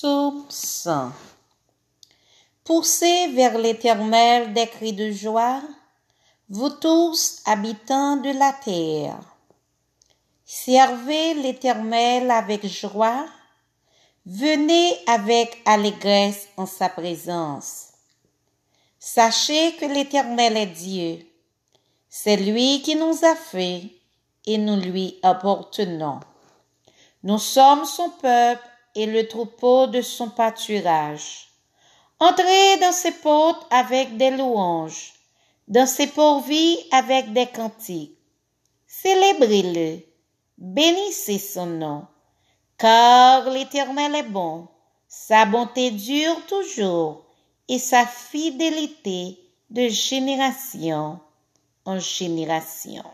Psaume 100 Poussez vers l'Éternel des cris de joie, vous tous habitants de la terre. Servez l'Éternel avec joie, venez avec allégresse en sa présence. Sachez que l'Éternel est Dieu. C'est lui qui nous a fait et nous lui appartenons. Nous sommes son peuple et le troupeau de son pâturage. Entrez dans ses portes avec des louanges, dans ses pourvis avec des cantiques. Célébrez-le, bénissez son nom, car l'Éternel est bon, sa bonté dure toujours, et sa fidélité de génération en génération.